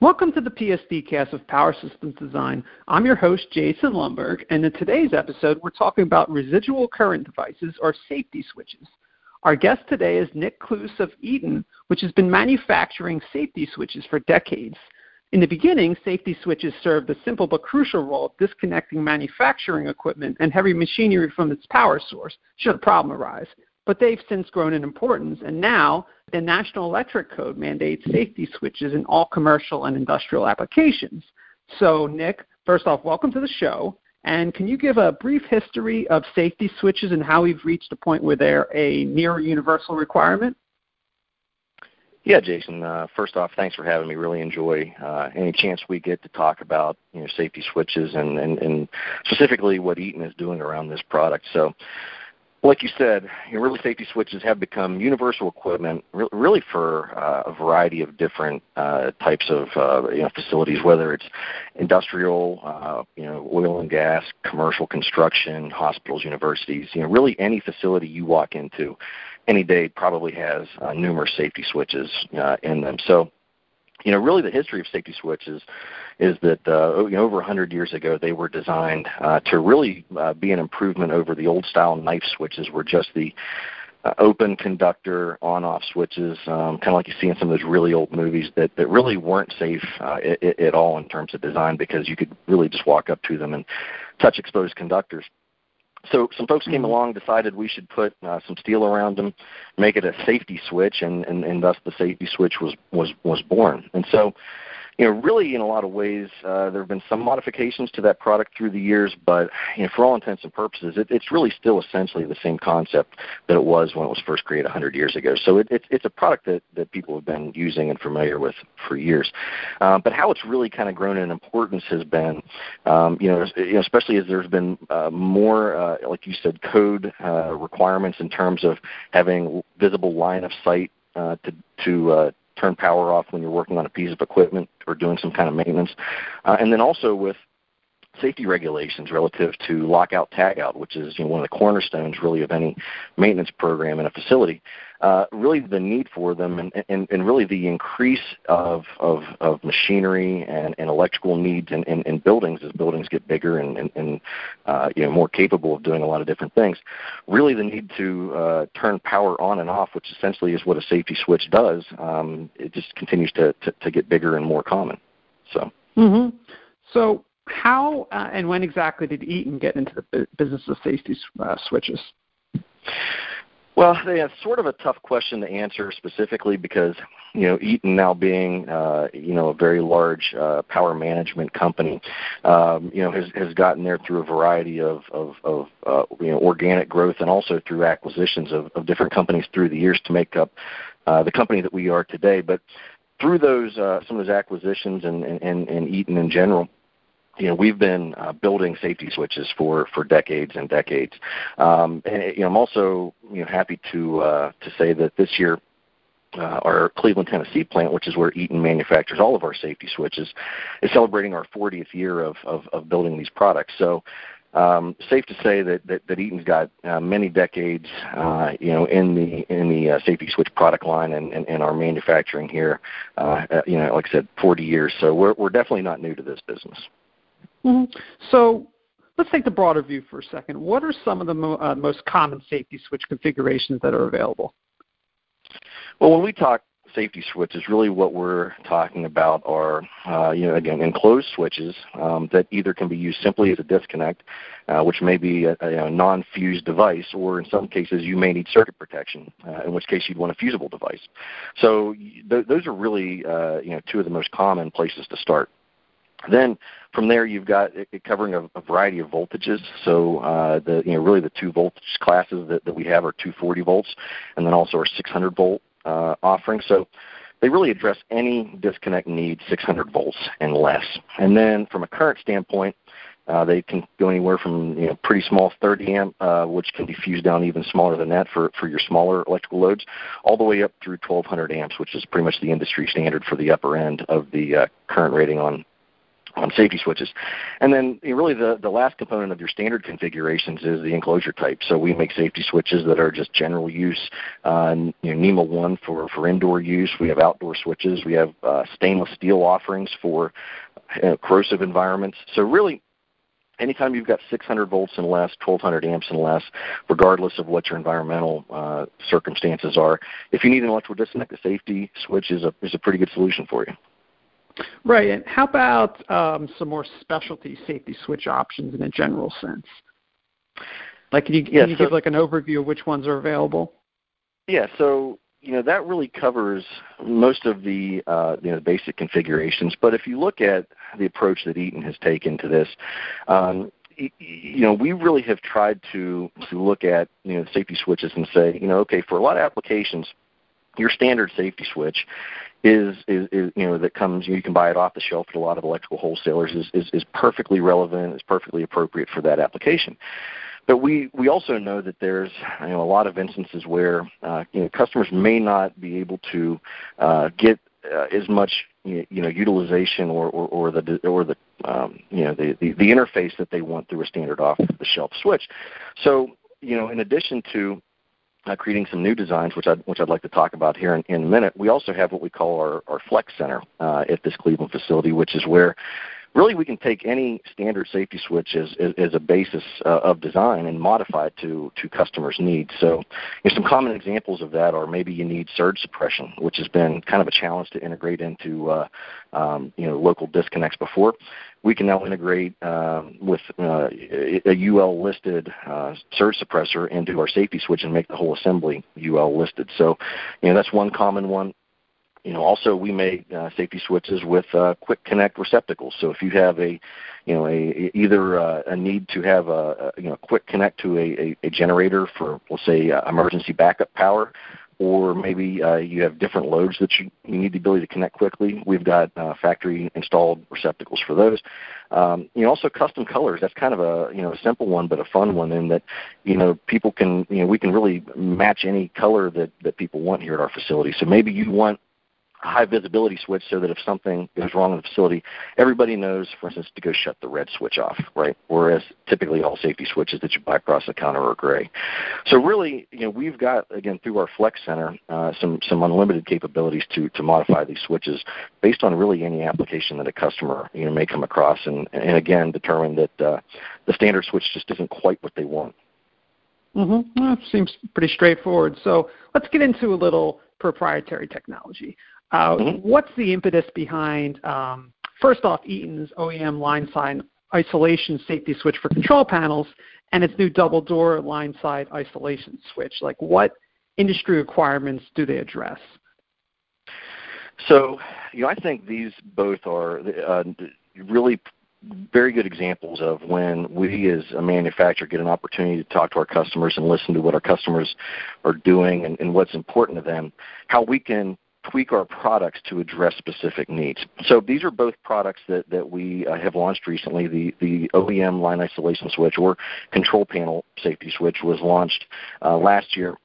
Welcome to the PSD cast of Power Systems Design. I'm your host, Jason Lomberg, and in today's episode, we're talking about residual current devices or safety switches. Our guest today is Nick Cluse of Eaton, which has been manufacturing safety switches for decades. In the beginning, safety switches served a simple but crucial role of disconnecting manufacturing equipment and heavy machinery from its power source should a problem arise. But they've since grown in importance, and now the National Electric Code mandates safety switches in all commercial and industrial applications. So, Nick, first off, welcome to the show. And can you give a brief history of safety switches and how we've reached a point where they're a near universal requirement? Yeah, Jason. Uh, first off, thanks for having me. Really enjoy uh, any chance we get to talk about you know safety switches and, and, and specifically what Eaton is doing around this product. So, like you said, really safety switches have become universal equipment, re- really for uh, a variety of different uh, types of uh, you know, facilities, whether it's industrial, uh, you know, oil and gas, commercial construction, hospitals, universities. You know, really any facility you walk into, any day probably has uh, numerous safety switches uh, in them. So, you know, really the history of safety switches is that uh, over 100 years ago they were designed uh, to really uh, be an improvement over the old style knife switches, were just the uh, open conductor on-off switches, um, kind of like you see in some of those really old movies that, that really weren't safe uh, at all in terms of design because you could really just walk up to them and touch exposed conductors so some folks came mm-hmm. along, decided we should put uh, some steel around them, make it a safety switch, and, and, and thus the safety switch was was was born. And so you know, really in a lot of ways, uh, there have been some modifications to that product through the years, but you know, for all intents and purposes, it, it's really still essentially the same concept that it was when it was first created 100 years ago. So it, it, it's a product that, that people have been using and familiar with for years. Um, but how it's really kind of grown in importance has been, um, you, know, you know, especially as there's been uh, more, uh, like you said, code uh, requirements in terms of having visible line of sight uh, to to uh, turn power off when you're working on a piece of equipment or doing some kind of maintenance. Uh, and then also with safety regulations relative to lockout tagout, which is you know, one of the cornerstones really of any maintenance program in a facility uh, really the need for them and, and, and really the increase of, of, of machinery and, and electrical needs in, in, in buildings as buildings get bigger and, and, and uh, you know, more capable of doing a lot of different things. Really the need to uh, turn power on and off, which essentially is what a safety switch does, um, it just continues to, to, to get bigger and more common. So. Mm-hmm. So how uh, and when exactly did Eaton get into the business of safety uh, switches? Well, it's sort of a tough question to answer specifically because you know Eaton now being uh, you know a very large uh, power management company, um, you know has has gotten there through a variety of of, of uh, you know organic growth and also through acquisitions of, of different companies through the years to make up uh, the company that we are today. But through those uh, some of those acquisitions and, and, and Eaton in general, you know we've been uh, building safety switches for for decades and decades um, and you know i'm also you know happy to uh, to say that this year uh, our Cleveland, Tennessee plant, which is where Eaton manufactures all of our safety switches, is celebrating our 40th year of, of, of building these products. So, um, safe to say that that, that Eaton's got uh, many decades, uh, you know, in the in the uh, safety switch product line and, and, and our manufacturing here. Uh, uh, you know, like I said, 40 years. So we're we're definitely not new to this business. Mm-hmm. So let's take the broader view for a second. What are some of the mo- uh, most common safety switch configurations that are available? Well, when we talk safety switches, really what we're talking about are, uh, you know, again, enclosed switches um, that either can be used simply as a disconnect, uh, which may be a, a, non-fused device, or in some cases you may need circuit protection, uh, in which case you'd want a fusible device. So th- those are really, uh, you know, two of the most common places to start. Then from there, you've got it covering a, a variety of voltages. So uh, the you know really the two voltage classes that, that we have are 240 volts, and then also our 600 volt uh, offering. So they really address any disconnect need 600 volts and less. And then from a current standpoint, uh, they can go anywhere from you know pretty small 30 amp, uh, which can be fused down even smaller than that for for your smaller electrical loads, all the way up through 1200 amps, which is pretty much the industry standard for the upper end of the uh, current rating on on safety switches. And then you know, really the, the last component of your standard configurations is the enclosure type. So we make safety switches that are just general use, uh, you know, NEMA 1 for, for indoor use. We have outdoor switches. We have uh, stainless steel offerings for uh, corrosive environments. So really anytime you've got 600 volts and less, 1200 amps and less, regardless of what your environmental uh, circumstances are, if you need an electrical disconnect, a safety switch is a, is a pretty good solution for you. Right. And how about um, some more specialty safety switch options in a general sense? Like, can you, can you so, give like an overview of which ones are available? Yeah. So you know that really covers most of the uh, you know basic configurations. But if you look at the approach that Eaton has taken to this, um, you know, we really have tried to to look at you know safety switches and say, you know, okay, for a lot of applications, your standard safety switch is, is, is you know that comes you can buy it off the shelf at a lot of electrical wholesalers is, is, is perfectly relevant, is perfectly appropriate for that application. But we, we also know that there's you know a lot of instances where uh, you know customers may not be able to uh, get uh, as much you know utilization or, or, or the or the um, you know the, the, the interface that they want through a standard off the shelf switch. So you know in addition to uh, creating some new designs, which I'd, which I'd like to talk about here in, in a minute. We also have what we call our, our Flex Center uh, at this Cleveland facility, which is where really we can take any standard safety switch as, as, as a basis uh, of design and modify it to, to customers' needs. So you know, some common examples of that are maybe you need surge suppression, which has been kind of a challenge to integrate into uh, um, you know, local disconnects before. We can now integrate uh, with uh, a UL listed uh, surge suppressor into our safety switch and make the whole assembly UL listed. So, you know, that's one common one. You know, also we make uh, safety switches with uh, quick connect receptacles. So if you have a, you know, a either uh, a need to have a, a you know quick connect to a, a, a generator for let's say uh, emergency backup power, or maybe uh, you have different loads that you, you need the ability to connect quickly. We've got uh, factory installed receptacles for those. Um, you know, also custom colors. That's kind of a you know a simple one, but a fun one in that you know people can you know we can really match any color that that people want here at our facility. So maybe you want high visibility switch so that if something goes wrong in the facility, everybody knows, for instance, to go shut the red switch off, right? Whereas typically all safety switches that you buy across the counter are gray. So really, you know, we've got again through our Flex Center uh, some some unlimited capabilities to to modify these switches based on really any application that a customer you know may come across, and and again determine that uh, the standard switch just isn't quite what they want. Mm-hmm. Well, seems pretty straightforward. So let's get into a little proprietary technology. Uh, mm-hmm. What's the impetus behind, um, first off, Eaton's OEM line side isolation safety switch for control panels and its new double door line side isolation switch? Like, what industry requirements do they address? So, you know, I think these both are uh, really very good examples of when we as a manufacturer get an opportunity to talk to our customers and listen to what our customers are doing and, and what's important to them, how we can tweak our products to address specific needs. So these are both products that, that we uh, have launched recently. The, the OEM line isolation switch or control panel safety switch was launched uh, last year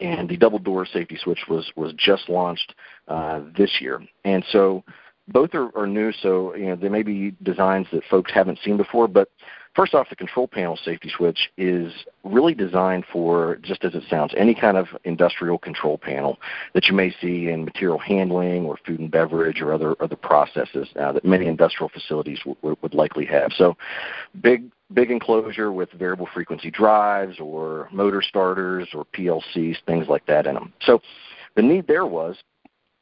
and the double door safety switch was was just launched uh, this year. And so both are, are new, so you know they may be designs that folks haven't seen before. But First off, the control panel safety switch is really designed for, just as it sounds, any kind of industrial control panel that you may see in material handling or food and beverage or other other processes uh, that many industrial facilities w- w- would likely have. So, big big enclosure with variable frequency drives or motor starters or PLCs, things like that in them. So, the need there was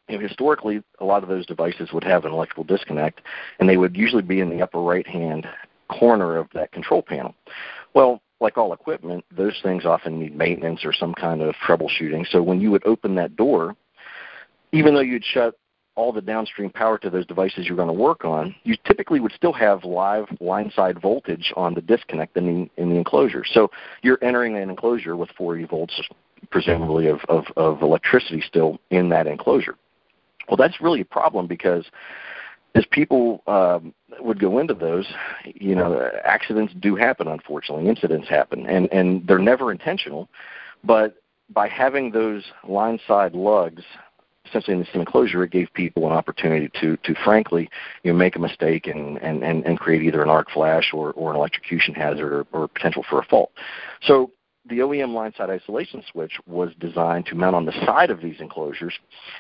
you know, historically, a lot of those devices would have an electrical disconnect, and they would usually be in the upper right hand corner of that control panel. Well, like all equipment, those things often need maintenance or some kind of troubleshooting. So when you would open that door, even though you'd shut all the downstream power to those devices you're going to work on, you typically would still have live line side voltage on the disconnect in the, in the enclosure. So you're entering an enclosure with 40 volts, presumably, of, of, of electricity still in that enclosure. Well, that's really a problem because as people um, would go into those, you know, accidents do happen. Unfortunately, incidents happen, and and they're never intentional. But by having those line side lugs essentially in the same enclosure, it gave people an opportunity to, to frankly, you know, make a mistake and, and, and, and create either an arc flash or, or an electrocution hazard or, or potential for a fault. So the OEM line side isolation switch was designed to mount on the side of these enclosures,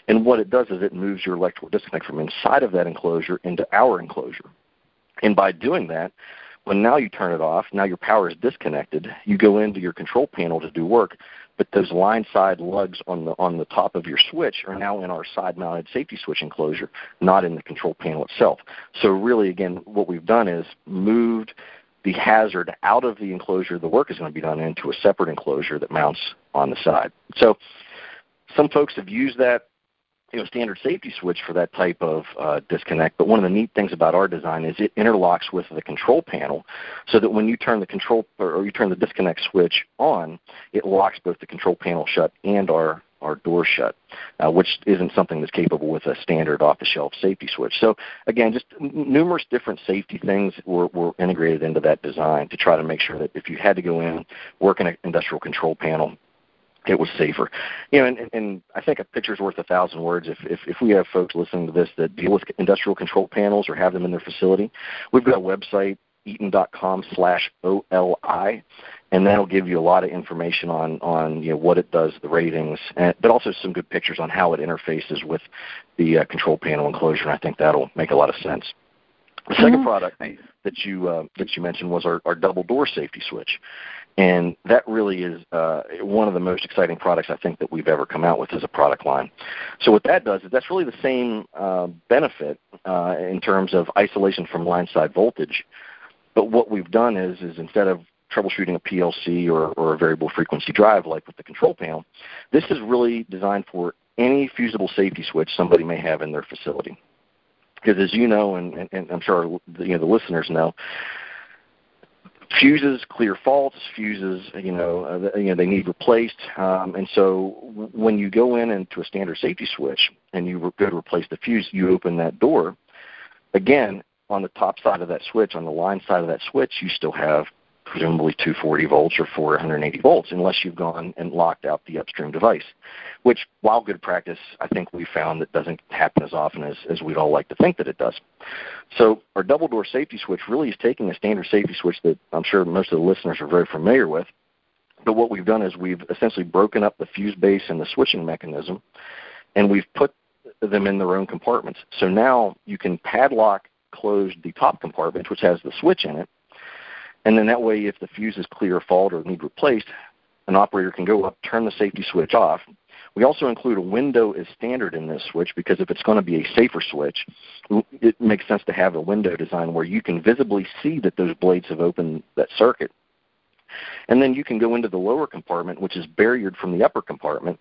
and what it does is it moves your electrical disconnect from inside of that enclosure into our enclosure. And by doing that, when now you turn it off, now your power is disconnected, you go into your control panel to do work, but those line side lugs on the on the top of your switch are now in our side mounted safety switch enclosure, not in the control panel itself. So really again what we've done is moved the hazard out of the enclosure the work is going to be done into a separate enclosure that mounts on the side. So some folks have used that you know standard safety switch for that type of uh, disconnect. But one of the neat things about our design is it interlocks with the control panel, so that when you turn the control or you turn the disconnect switch on, it locks both the control panel shut and our our door shut, uh, which isn't something that's capable with a standard off-the-shelf safety switch. So again, just numerous different safety things were, were integrated into that design to try to make sure that if you had to go in, work in an industrial control panel, it was safer. You know, and, and I think a picture's worth a thousand words. If, if if we have folks listening to this that deal with industrial control panels or have them in their facility, we've got a website eaton.com slash OLI, and that'll give you a lot of information on, on you know, what it does, the ratings, and, but also some good pictures on how it interfaces with the uh, control panel enclosure, and I think that'll make a lot of sense. The 2nd mm-hmm. product that you uh, that you mentioned was our, our double door safety switch, and that really is uh, one of the most exciting products I think that we've ever come out with as a product line. So what that does is that's really the same uh, benefit uh, in terms of isolation from line side voltage, but what we've done is, is instead of troubleshooting a PLC or, or a variable frequency drive like with the control panel, this is really designed for any fusible safety switch somebody may have in their facility. Because as you know, and, and, and I'm sure you know the listeners know, fuses clear faults fuses you know uh, you know they need replaced um, and so when you go in into a standard safety switch and you go to replace the fuse you open that door again on the top side of that switch, on the line side of that switch, you still have presumably 240 volts or 480 volts, unless you've gone and locked out the upstream device. Which, while good practice, I think we found that doesn't happen as often as, as we'd all like to think that it does. So our double door safety switch really is taking a standard safety switch that I'm sure most of the listeners are very familiar with. But what we've done is we've essentially broken up the fuse base and the switching mechanism, and we've put them in their own compartments. So now you can padlock close the top compartment, which has the switch in it. And then that way, if the fuse is clear fault or need replaced, an operator can go up, turn the safety switch off. We also include a window as standard in this switch because if it's going to be a safer switch, it makes sense to have a window design where you can visibly see that those blades have opened that circuit. And then you can go into the lower compartment, which is barriered from the upper compartment,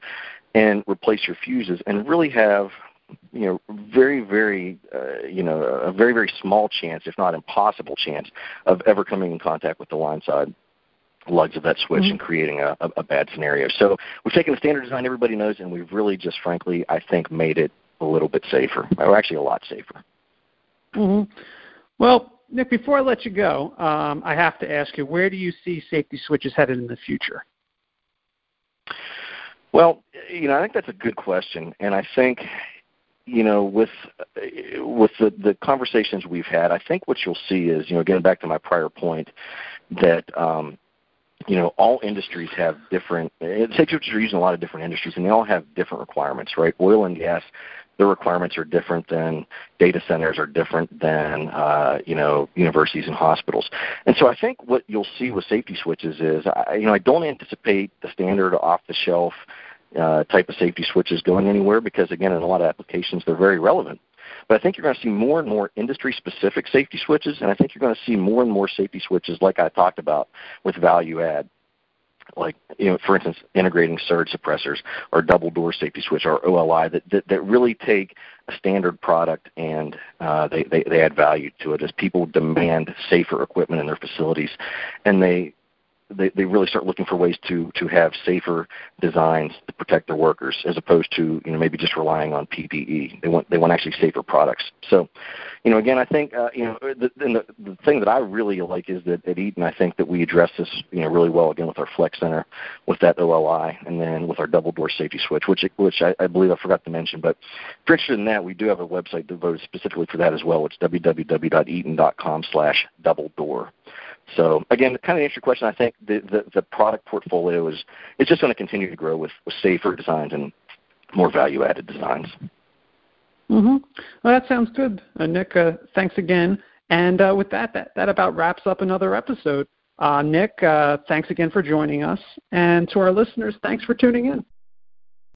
and replace your fuses and really have you know very very uh, you know a very very small chance if not impossible chance of ever coming in contact with the line side lugs of that switch mm-hmm. and creating a, a, a bad scenario so we've taken the standard design everybody knows and we've really just frankly i think made it a little bit safer or actually a lot safer mm-hmm. well nick before i let you go um, i have to ask you where do you see safety switches headed in the future well, you know, I think that's a good question, and I think you know, with with the, the conversations we've had, I think what you'll see is, you know, getting back to my prior point, that um, you know, all industries have different. Safety switches are used in a lot of different industries, and they all have different requirements, right? Oil and gas, their requirements are different than data centers are different than uh, you know universities and hospitals. And so I think what you'll see with safety switches is, I, you know, I don't anticipate the standard off-the-shelf uh, type of safety switches going anywhere because, again, in a lot of applications, they're very relevant. But I think you're going to see more and more industry-specific safety switches, and I think you're going to see more and more safety switches, like I talked about, with value add. Like, you know, for instance, integrating surge suppressors or double door safety switch or OLI that, that, that really take a standard product and uh, they, they, they add value to it as people demand safer equipment in their facilities. And they they, they really start looking for ways to to have safer designs to protect their workers as opposed to you know maybe just relying on PPE. They want they want actually safer products. So, you know, again, I think uh, you know the, the the thing that I really like is that at Eaton, I think that we address this you know really well again with our Flex Center, with that OLI, and then with our double door safety switch, which which I, I believe I forgot to mention. But if you're interested in that, we do have a website devoted specifically for that as well. It's www.eaton.com/slash double door. So again, to kind of answer your question, I think the, the, the product portfolio is is just going to continue to grow with, with safer designs and more value added designs. Mm-hmm. Well, that sounds good, uh, Nick. Uh, thanks again. And uh, with that, that, that about wraps up another episode. Uh, Nick, uh, thanks again for joining us. And to our listeners, thanks for tuning in.